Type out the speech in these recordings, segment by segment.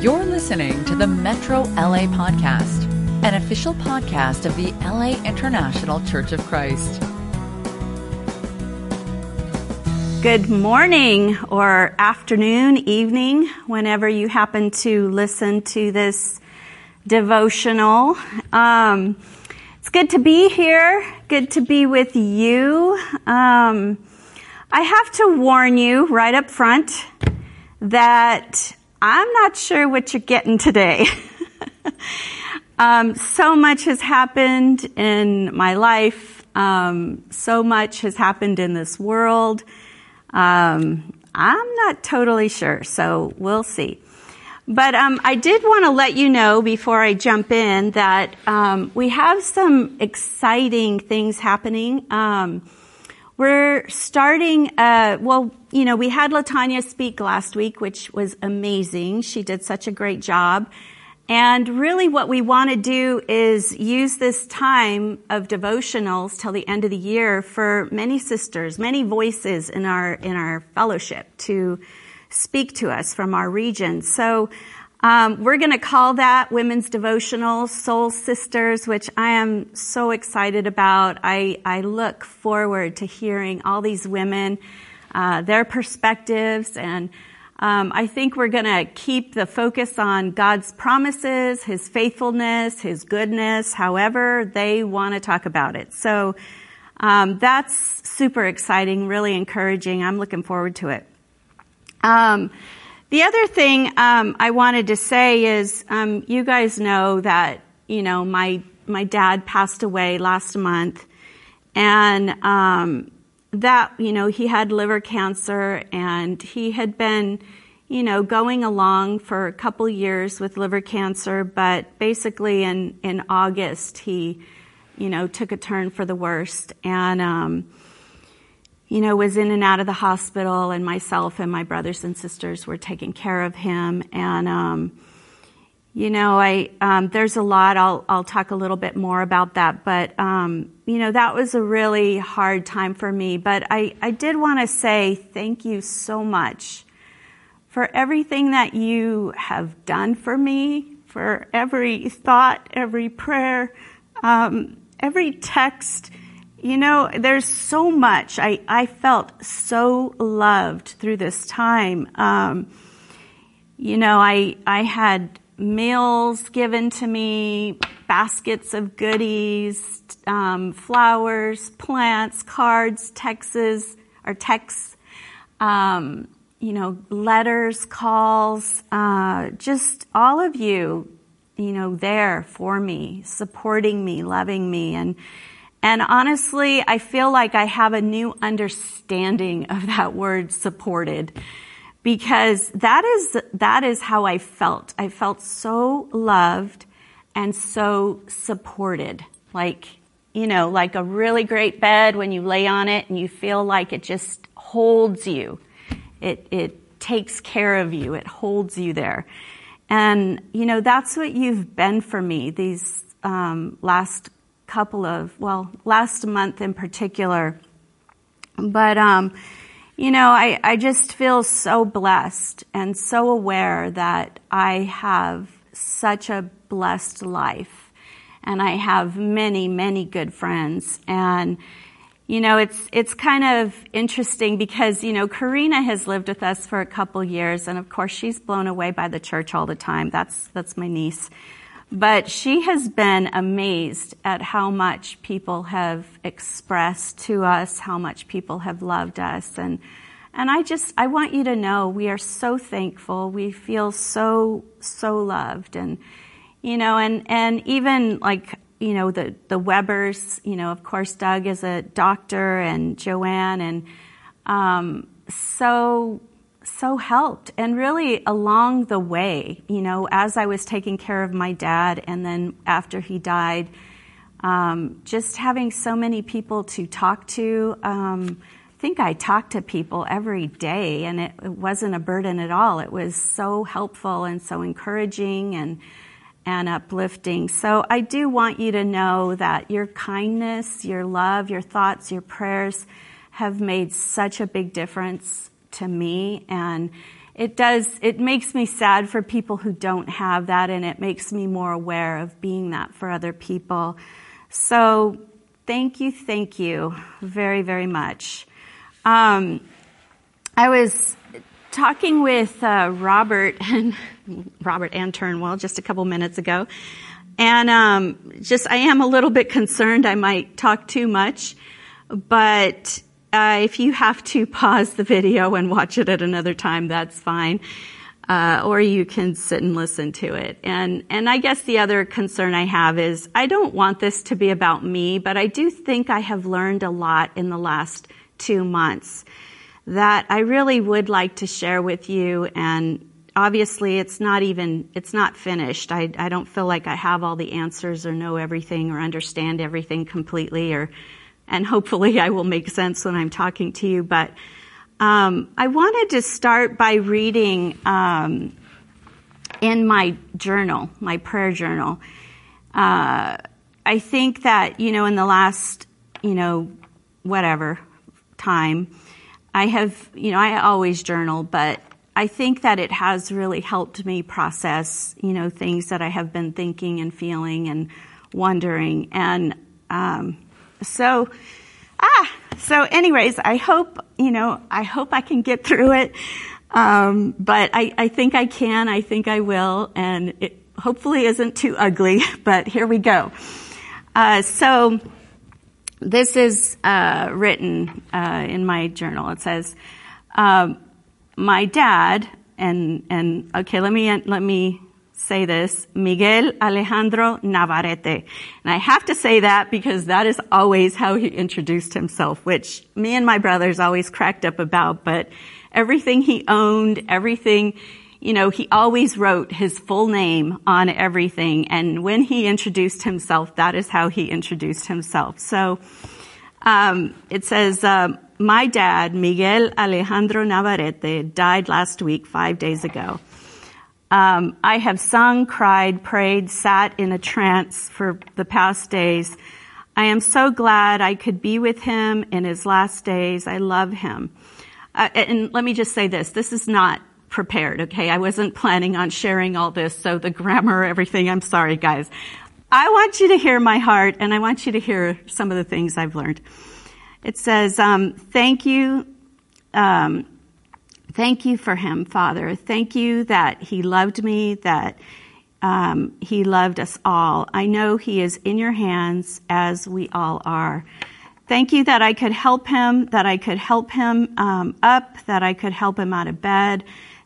You're listening to the Metro LA Podcast, an official podcast of the LA International Church of Christ. Good morning or afternoon, evening, whenever you happen to listen to this devotional. Um, it's good to be here. Good to be with you. Um, I have to warn you right up front that I'm not sure what you're getting today. um, so much has happened in my life. Um, so much has happened in this world. Um, I'm not totally sure, so we'll see. But um, I did want to let you know before I jump in that um, we have some exciting things happening. We're starting. Uh, well, you know, we had Latanya speak last week, which was amazing. She did such a great job. And really what we want to do is use this time of devotionals till the end of the year for many sisters, many voices in our, in our fellowship to speak to us from our region. So um, we're going to call that Women's Devotional Soul Sisters, which I am so excited about. I, I look forward to hearing all these women, uh, their perspectives, and um, I think we're going to keep the focus on God's promises, His faithfulness, His goodness, however they want to talk about it. So um, that's super exciting, really encouraging. I'm looking forward to it. The other thing um, I wanted to say is, um, you guys know that you know my my dad passed away last month, and um, that you know he had liver cancer, and he had been you know going along for a couple years with liver cancer, but basically in in August he you know took a turn for the worst, and um, you know, was in and out of the hospital, and myself and my brothers and sisters were taking care of him. And, um, you know, I um, there's a lot. I'll I'll talk a little bit more about that, but um, you know, that was a really hard time for me. But I I did want to say thank you so much for everything that you have done for me, for every thought, every prayer, um, every text you know, there's so much. I, I felt so loved through this time. Um, you know, I, I had meals given to me, baskets of goodies, um, flowers, plants, cards, texts, or texts, um, you know, letters, calls, uh, just all of you, you know, there for me, supporting me, loving me, and and honestly, I feel like I have a new understanding of that word supported because that is, that is how I felt. I felt so loved and so supported. Like, you know, like a really great bed when you lay on it and you feel like it just holds you. It, it takes care of you. It holds you there. And, you know, that's what you've been for me these um, last couple of, well, last month in particular. But, um, you know, I, I just feel so blessed and so aware that I have such a blessed life. And I have many, many good friends. And, you know, it's, it's kind of interesting because, you know, Karina has lived with us for a couple years. And of course, she's blown away by the church all the time. That's, that's my niece. But she has been amazed at how much people have expressed to us, how much people have loved us. And, and I just, I want you to know we are so thankful. We feel so, so loved. And, you know, and, and even like, you know, the, the Webbers, you know, of course, Doug is a doctor and Joanne and, um, so so helped. And really along the way, you know, as I was taking care of my dad and then after he died, um, just having so many people to talk to. Um, I think I talked to people every day and it, it wasn't a burden at all. It was so helpful and so encouraging and and uplifting. So I do want you to know that your kindness, your love, your thoughts, your prayers have made such a big difference to me and it does, it makes me sad for people who don't have that and it makes me more aware of being that for other people. So thank you, thank you very, very much. Um, I was talking with uh, Robert and Robert and Turnwell just a couple minutes ago, and um, just I am a little bit concerned I might talk too much, but uh, if you have to pause the video and watch it at another time, that's fine. Uh, or you can sit and listen to it. And and I guess the other concern I have is I don't want this to be about me, but I do think I have learned a lot in the last two months that I really would like to share with you. And obviously, it's not even it's not finished. I I don't feel like I have all the answers or know everything or understand everything completely or and hopefully I will make sense when I'm talking to you. But um, I wanted to start by reading um, in my journal, my prayer journal. Uh, I think that you know in the last you know whatever time, I have you know I always journal, but I think that it has really helped me process you know things that I have been thinking and feeling and wondering and. Um, so, ah, so anyways, I hope, you know, I hope I can get through it. Um, but I, I think I can. I think I will. And it hopefully isn't too ugly, but here we go. Uh, so, this is uh, written uh, in my journal. It says, um, "My dad and and okay, let me let me say this, Miguel Alejandro Navarrete. And I have to say that because that is always how he introduced himself, which me and my brothers always cracked up about, but everything he owned, everything, you know, he always wrote his full name on everything. And when he introduced himself, that is how he introduced himself. So, um, it says, uh, my dad, Miguel Alejandro Navarrete, died last week, five days ago. Um, I have sung, cried, prayed, sat in a trance for the past days. I am so glad I could be with him in his last days. I love him. Uh, and let me just say this. This is not prepared, okay? I wasn't planning on sharing all this, so the grammar, everything, I'm sorry, guys. I want you to hear my heart, and I want you to hear some of the things I've learned. It says, um, thank you, um, Thank you for him, Father. Thank you that he loved me, that um, he loved us all. I know he is in your hands as we all are. Thank you that I could help him, that I could help him um, up, that I could help him out of bed.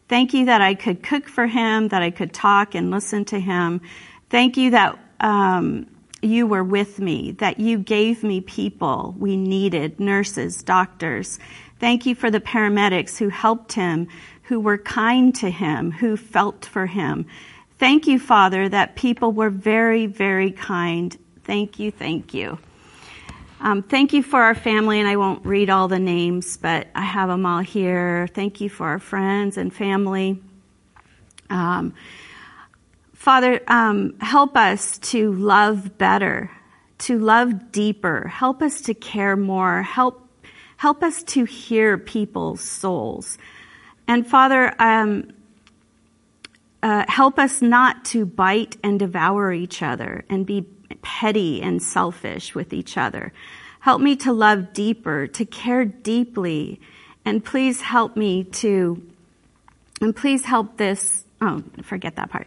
Thank you that I could cook for him, that I could talk and listen to him. Thank you that um, you were with me, that you gave me people we needed, nurses, doctors, Thank you for the paramedics who helped him, who were kind to him, who felt for him. Thank you, Father, that people were very, very kind. Thank you, thank you. Um, thank you for our family, and I won't read all the names, but I have them all here. Thank you for our friends and family. Um, Father, um, help us to love better, to love deeper. Help us to care more. Help Help us to hear people's souls. And Father, um, uh, help us not to bite and devour each other and be petty and selfish with each other. Help me to love deeper, to care deeply, and please help me to, and please help this, oh, forget that part.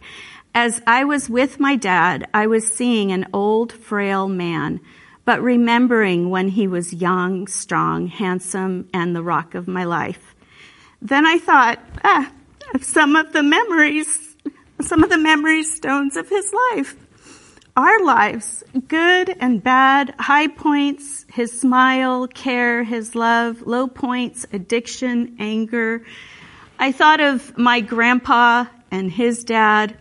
As I was with my dad, I was seeing an old, frail man but remembering when he was young, strong, handsome, and the rock of my life. Then I thought, ah, some of the memories, some of the memory stones of his life. Our lives, good and bad, high points, his smile, care, his love, low points, addiction, anger. I thought of my grandpa and his dad,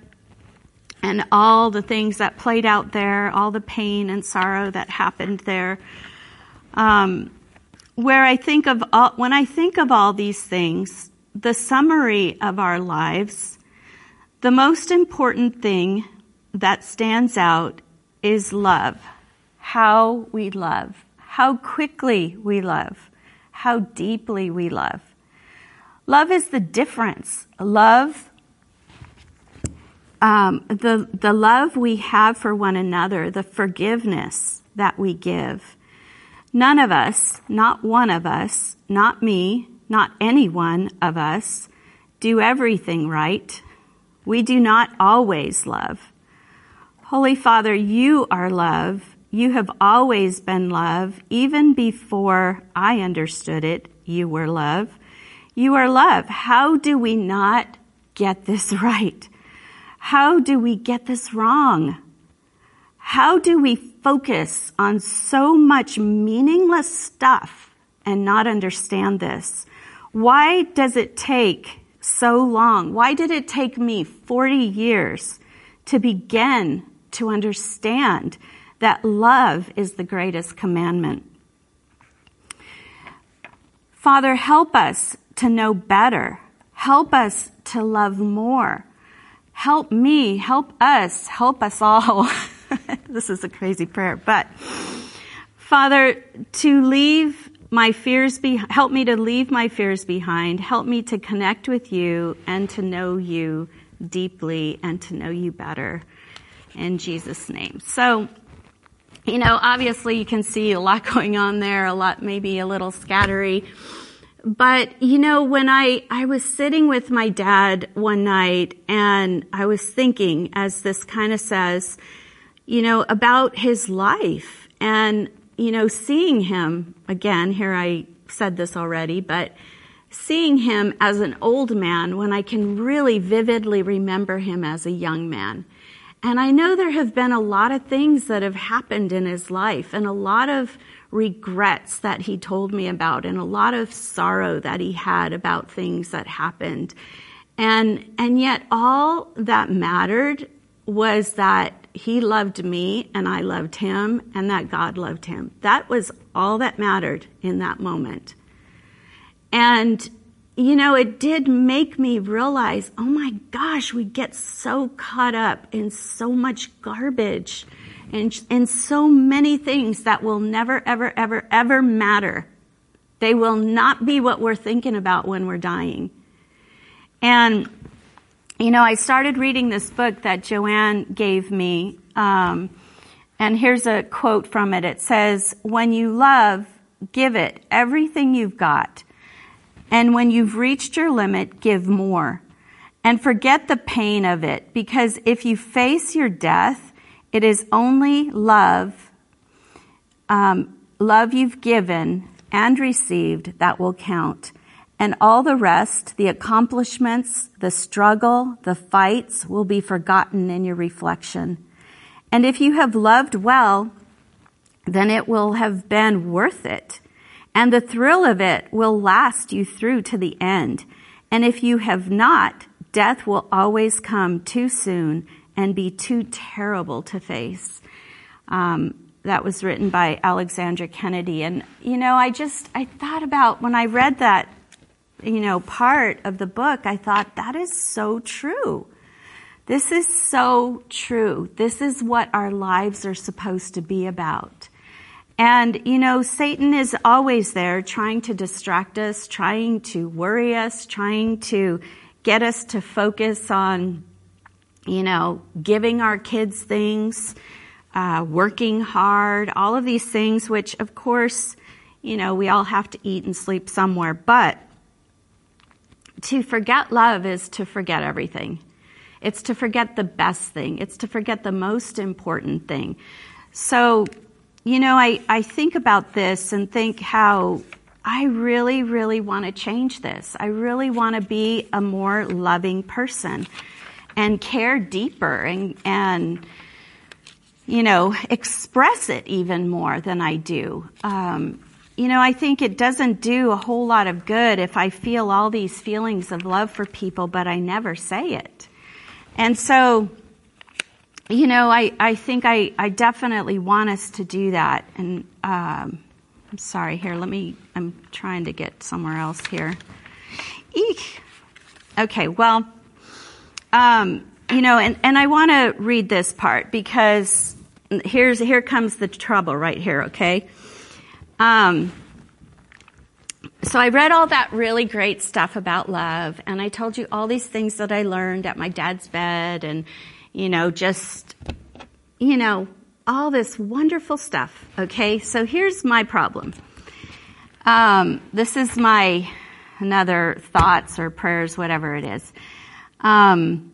and all the things that played out there, all the pain and sorrow that happened there. Um, where I think of all, when I think of all these things, the summary of our lives, the most important thing that stands out is love. How we love. How quickly we love. How deeply we love. Love is the difference. Love, um, the, the love we have for one another, the forgiveness that we give. None of us, not one of us, not me, not any one of us, do everything right. We do not always love. Holy Father, you are love. You have always been love. Even before I understood it, you were love. You are love. How do we not get this right? How do we get this wrong? How do we focus on so much meaningless stuff and not understand this? Why does it take so long? Why did it take me 40 years to begin to understand that love is the greatest commandment? Father, help us to know better. Help us to love more. Help me, help us, help us all. this is a crazy prayer, but Father, to leave my fears be, help me to leave my fears behind. Help me to connect with you and to know you deeply and to know you better in Jesus' name. So, you know, obviously you can see a lot going on there, a lot, maybe a little scattery. But, you know, when I, I was sitting with my dad one night and I was thinking, as this kind of says, you know, about his life and you know, seeing him again, here I said this already, but seeing him as an old man when I can really vividly remember him as a young man. And I know there have been a lot of things that have happened in his life and a lot of regrets that he told me about and a lot of sorrow that he had about things that happened. And, and yet all that mattered was that he loved me and I loved him and that God loved him. That was all that mattered in that moment. And, you know, it did make me realize, oh my gosh, we get so caught up in so much garbage and in so many things that will never, ever, ever, ever matter. They will not be what we're thinking about when we're dying. And you know, I started reading this book that Joanne gave me, um, and here's a quote from it. It says, When you love, give it everything you've got. And when you've reached your limit, give more. And forget the pain of it, because if you face your death, it is only love, um, love you've given and received that will count. And all the rest, the accomplishments, the struggle, the fights will be forgotten in your reflection. And if you have loved well, then it will have been worth it. And the thrill of it will last you through to the end. And if you have not, death will always come too soon and be too terrible to face. Um, that was written by Alexandra Kennedy. And, you know, I just, I thought about when I read that you know, part of the book, I thought that is so true. This is so true. This is what our lives are supposed to be about. And, you know, Satan is always there trying to distract us, trying to worry us, trying to get us to focus on, you know, giving our kids things, uh, working hard, all of these things, which of course, you know, we all have to eat and sleep somewhere. But to forget love is to forget everything. It's to forget the best thing. It's to forget the most important thing. So, you know, I, I think about this and think how I really, really want to change this. I really want to be a more loving person and care deeper and, and you know, express it even more than I do. Um, you know, I think it doesn't do a whole lot of good if I feel all these feelings of love for people, but I never say it. And so, you know, I, I think I, I definitely want us to do that. And um, I'm sorry, here, let me, I'm trying to get somewhere else here. Eek. Okay, well, um, you know, and, and I want to read this part because here's, here comes the trouble right here, okay? Um, so I read all that really great stuff about love, and I told you all these things that I learned at my dad's bed, and, you know, just, you know, all this wonderful stuff. Okay, so here's my problem. Um, this is my another thoughts or prayers, whatever it is. Um,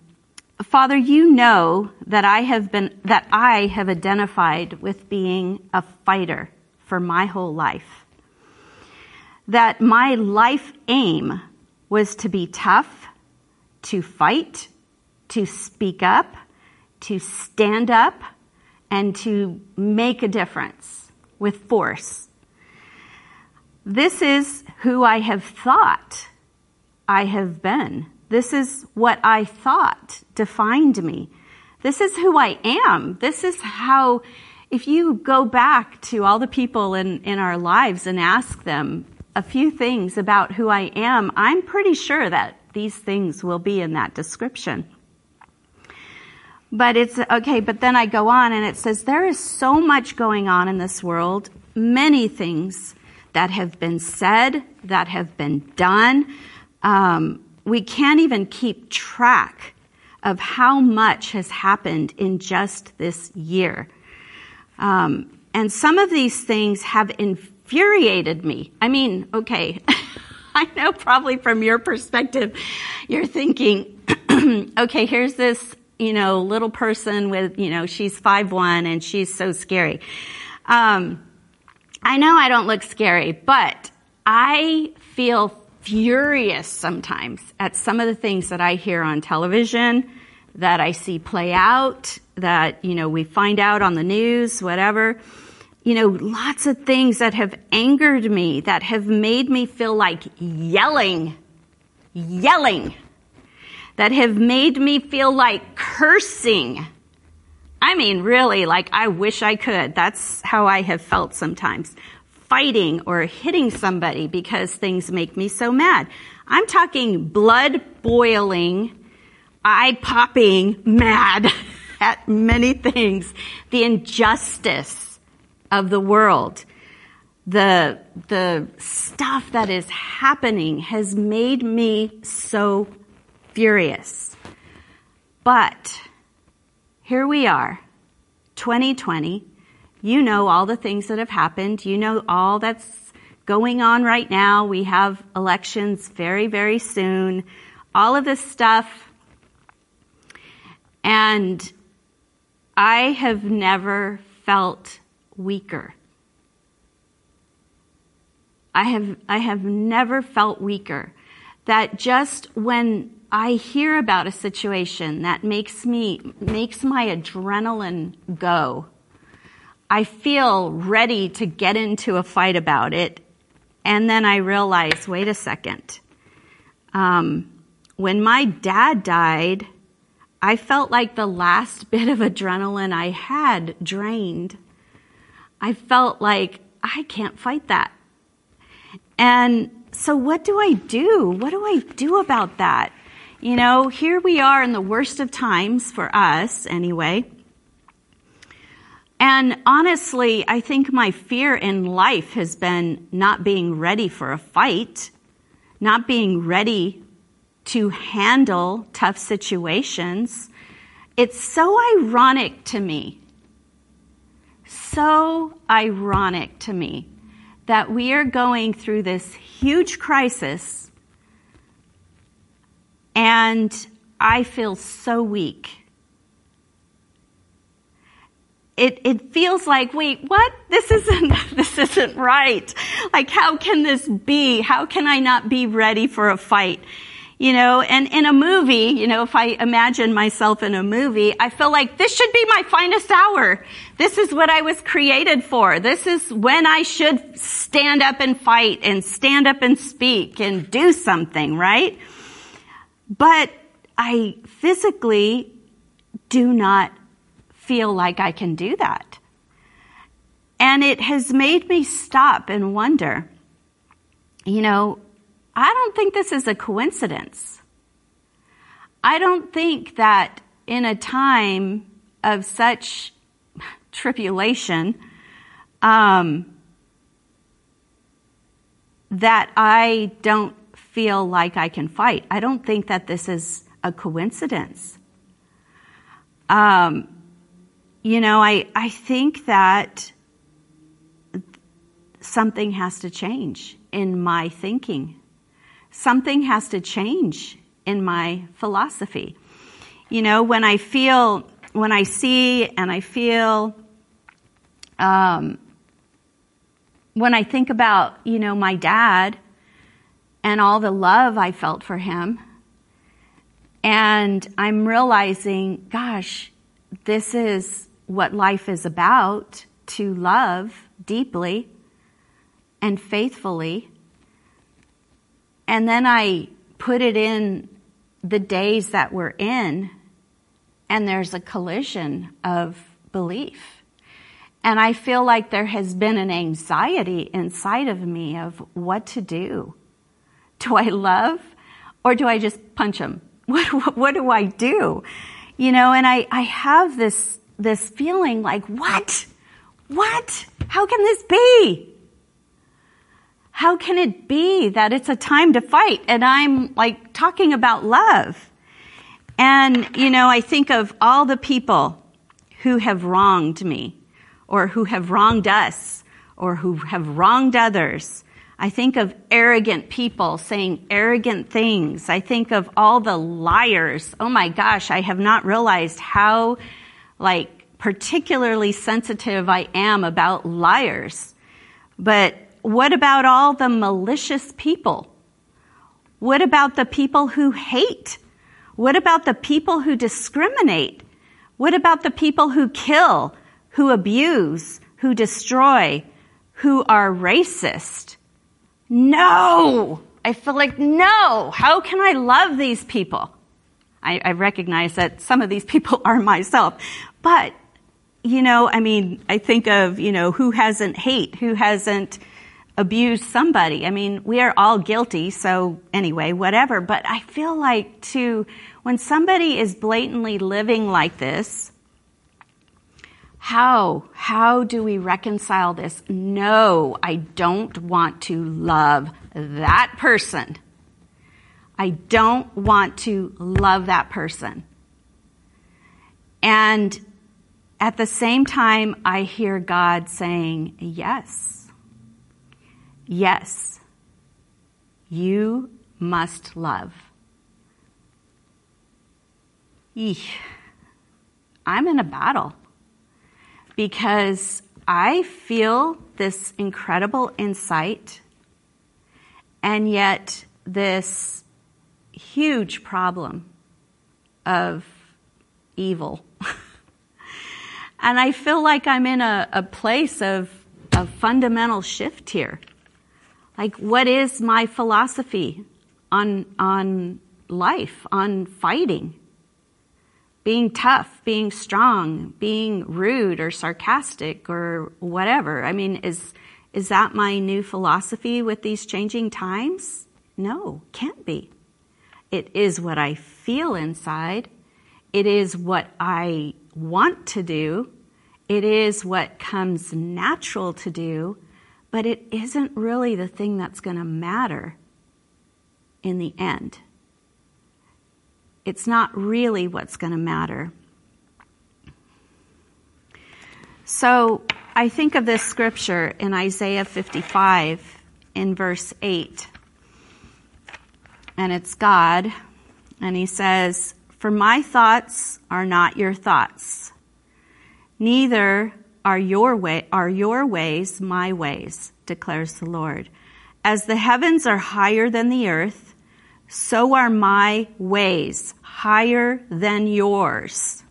Father, you know that I have been that I have identified with being a fighter for my whole life. That my life aim was to be tough, to fight, to speak up, to stand up, and to make a difference with force. This is who I have thought I have been. This is what I thought defined me. This is who I am. This is how, if you go back to all the people in, in our lives and ask them a few things about who I am, I'm pretty sure that these things will be in that description. But it's okay, but then I go on and it says, there is so much going on in this world, many things that have been said, that have been done. Um, we can't even keep track of how much has happened in just this year. Um, and some of these things have infuriated me. I mean, okay, I know probably from your perspective, you're thinking, okay, here's this, you know, little person with, you know, she's five one and she's so scary. Um, I know I don't look scary, but I feel furious sometimes at some of the things that I hear on television, that I see play out, that, you know, we find out on the news, whatever. You know, lots of things that have angered me, that have made me feel like yelling, yelling, that have made me feel like cursing I mean, really, like, I wish I could. That's how I have felt sometimes. Fighting or hitting somebody because things make me so mad. I'm talking blood boiling, eye popping mad at many things. The injustice of the world. The, the stuff that is happening has made me so furious. But here we are, 2020. You know all the things that have happened. You know all that's going on right now. We have elections very, very soon. All of this stuff. And I have never felt weaker. I have, I have never felt weaker. That just when I hear about a situation that makes me, makes my adrenaline go. I feel ready to get into a fight about it. And then I realize, wait a second. Um, when my dad died, I felt like the last bit of adrenaline I had drained. I felt like I can't fight that. And so what do I do? What do I do about that? You know, here we are in the worst of times for us, anyway. And honestly, I think my fear in life has been not being ready for a fight, not being ready to handle tough situations. It's so ironic to me, so ironic to me that we are going through this huge crisis and I feel so weak. It, it feels like, wait, what? This isn't, this isn't right. Like, how can this be? How can I not be ready for a fight? You know, and in a movie, you know, if I imagine myself in a movie, I feel like this should be my finest hour. This is what I was created for. This is when I should stand up and fight and stand up and speak and do something, right? But I physically do not feel like I can do that. And it has made me stop and wonder, you know, I don't think this is a coincidence. I don't think that in a time of such tribulation, um, that I don't feel like I can fight. I don't think that this is a coincidence. Um, you know, I, I think that something has to change in my thinking. Something has to change in my philosophy. You know, when I feel, when I see and I feel, um, when I think about, you know, my dad and all the love I felt for him, and I'm realizing, gosh, this is what life is about to love deeply and faithfully. And then I put it in the days that we're in, and there's a collision of belief. And I feel like there has been an anxiety inside of me of what to do. Do I love or do I just punch him? What, what, what do I do? You know, and I, I have this, this feeling like, what? What? How can this be? How can it be that it's a time to fight and I'm like talking about love? And, you know, I think of all the people who have wronged me or who have wronged us or who have wronged others. I think of arrogant people saying arrogant things. I think of all the liars. Oh my gosh, I have not realized how like particularly sensitive I am about liars. But what about all the malicious people? What about the people who hate? What about the people who discriminate? What about the people who kill, who abuse, who destroy, who are racist? No! I feel like, no! How can I love these people? I, I recognize that some of these people are myself, but you know, I mean, I think of, you know, who hasn't hate, who hasn't abused somebody. I mean, we are all guilty, so anyway, whatever. But I feel like to, when somebody is blatantly living like this, how, how do we reconcile this? No, I don't want to love that person. I don't want to love that person. And at the same time, I hear God saying, yes Yes, you must love. I'm in a battle because I feel this incredible insight and yet this huge problem of evil. and I feel like I'm in a, a place of, of fundamental shift here. Like, what is my philosophy on, on life, on fighting? Being tough, being strong, being rude or sarcastic or whatever. I mean, is, is that my new philosophy with these changing times? No, can't be. It is what I feel inside. It is what I want to do. It is what comes natural to do but it isn't really the thing that's going to matter in the end. It's not really what's going to matter. So I think of this scripture in Isaiah 55 in verse 8. And it's God, and he says, For my thoughts are not your thoughts, neither are your way are your ways my ways declares the lord. As the heavens are higher than the earth so are my ways higher than yours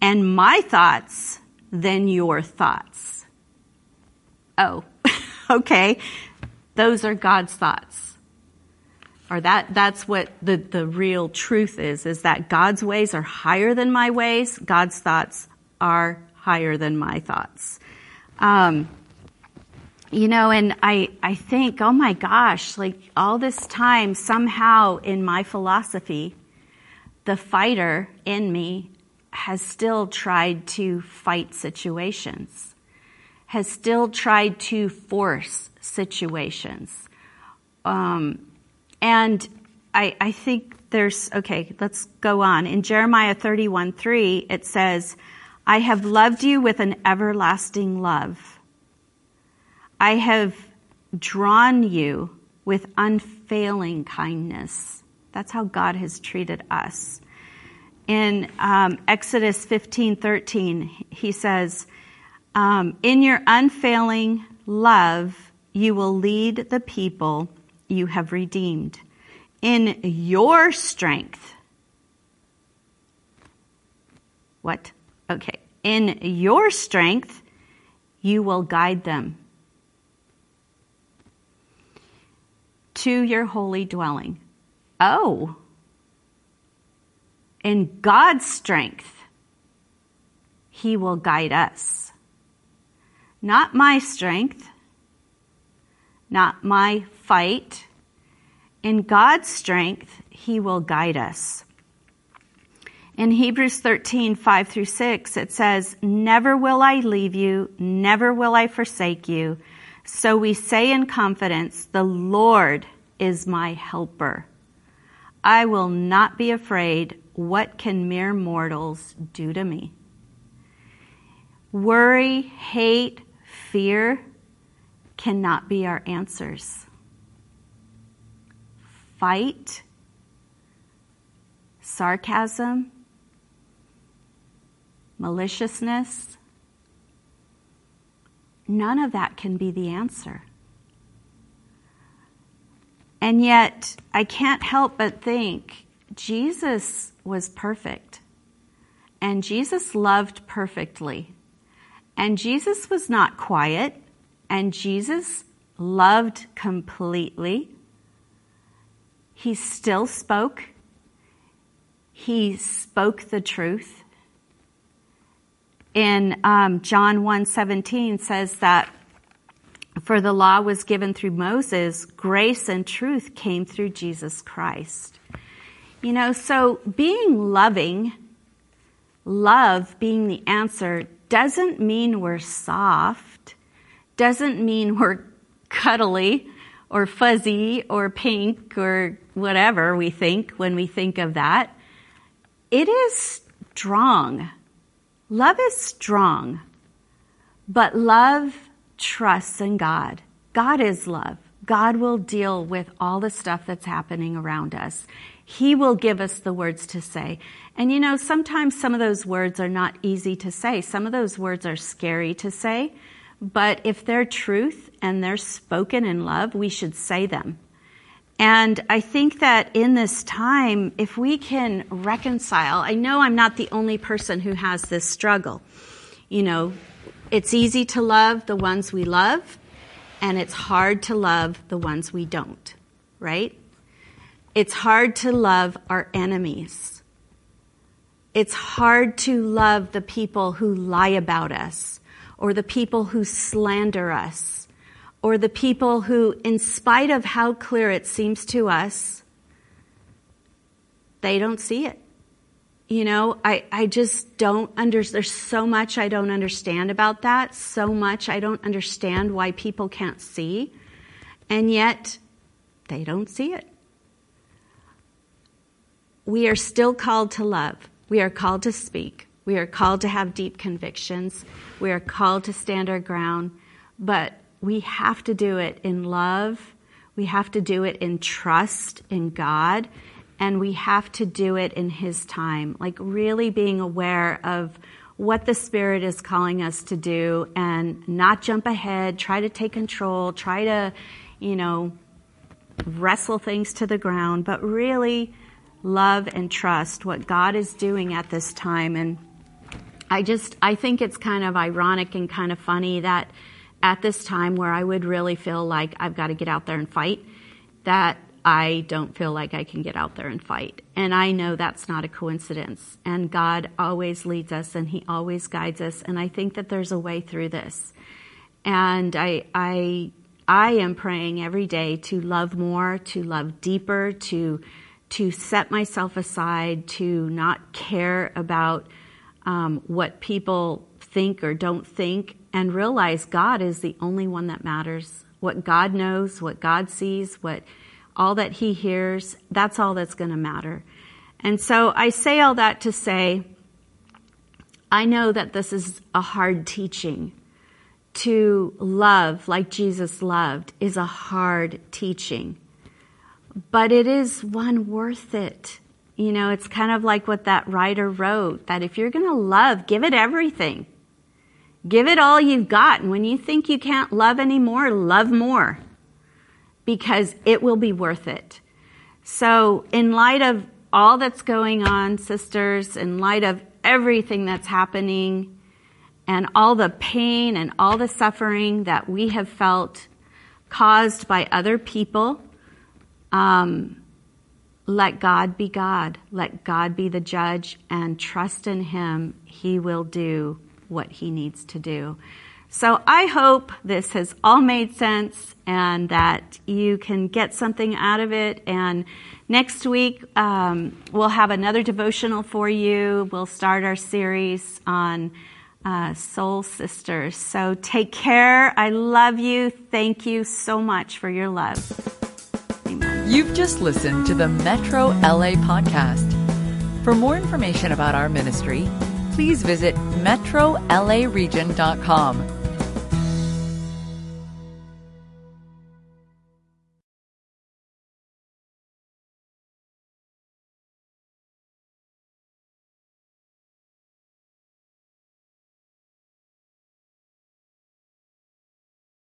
and my thoughts than your thoughts. Oh okay. Those are god's thoughts. Or that that's what the, the real truth is is that god's ways are higher than my ways. God's thoughts are higher than my thoughts. Um, you know, and I, I think, oh my gosh, like all this time, somehow in my philosophy, the fighter in me has still tried to fight situations, has still tried to force situations, Um, and I, I think there's, okay, let's go on. In Jeremiah 31 3, it says, I have loved you with an everlasting love. I have drawn you with unfailing kindness. That's how God has treated us. In um, Exodus 15 13, he says, um, In your unfailing love, you will lead the people you have redeemed. In your strength, what? Okay. In your strength, you will guide them to your holy dwelling. Oh, in God's strength, He will guide us. Not my strength, not my fight. In God's strength, He will guide us. In Hebrews 13, 5 through 6, it says, Never will I leave you, never will I forsake you. So we say in confidence, The Lord is my helper. I will not be afraid. What can mere mortals do to me? Worry, hate, fear cannot be our answers. Fight, sarcasm, maliciousness, none of that can be the answer. And yet, I can't help but think Jesus was perfect. And Jesus loved perfectly. And Jesus was not quiet. And Jesus loved completely. He still spoke. He spoke the truth. In um, John 1:17 says that for the law was given through Moses, grace and truth came through Jesus Christ. You know, so being loving, love being the answer, doesn't mean we're soft, doesn't mean we're cuddly or fuzzy or pink or whatever we think when we think of that. It is strong. Love is strong. But love trusts in God. God is love. God will deal with all the stuff that's happening around us. He will give us the words to say. And you know, sometimes some of those words are not easy to say. Some of those words are scary to say. But if they're truth and they're spoken in love, we should say them. And I think that in this time, if we can reconcile, I know I'm not the only person who has this struggle. You know, it's easy to love the ones we love, and it's hard to love the ones we don't, right? It's hard to love our enemies. It's hard to love the people who lie about us, or the people who slander us, or the people who, in spite of how clear it seems to us, they don't see it you know, I, I just don't understand. there's so much I don't understand about that, so much I don't understand why people can't see, and yet they don't see it. We are still called to love. We are called to speak. We are called to have deep convictions. We are called to stand our ground, but we have to do it in love. We have to do it in trust in God and we have to do it in His time. Like really being aware of what the Spirit is calling us to do and not jump ahead, try to take control, try to, you know, wrestle things to the ground, but really love and trust what God is doing at this time. And I just, I think it's kind of ironic and kind of funny that at this time where I would really feel like I've got to get out there and fight, that I don't feel like I can get out there and fight. And I know that's not a coincidence. And God always leads us and He always guides us. And I think that there's a way through this. And I, I, I am praying every day to love more, to love deeper, to, to set myself aside, to not care about um, what people think or don't think, and realize God is the only one that matters. what God knows, what God sees, what all that He hears, that's all that's going to matter. And so I say all that to say, I know that this is a hard teaching. To love like Jesus loved is a hard teaching, but it is one worth it. You know, it's kind of like what that writer wrote that if you're going to love, give it everything. Give it all you've got. And when you think you can't love anymore, love more because it will be worth it. So, in light of all that's going on, sisters, in light of everything that's happening, and all the pain and all the suffering that we have felt caused by other people, um, let God be God. Let God be the judge and trust in Him. He will do what He needs to do. So I hope this has all made sense and that you can get something out of it. And next week, um, we'll have another devotional for you. We'll start our series on uh, Soul Sisters. So take care. I love you. Thank you so much for your love. You've just listened to the Metro LA podcast. For more information about our ministry, please visit metrolaregion.com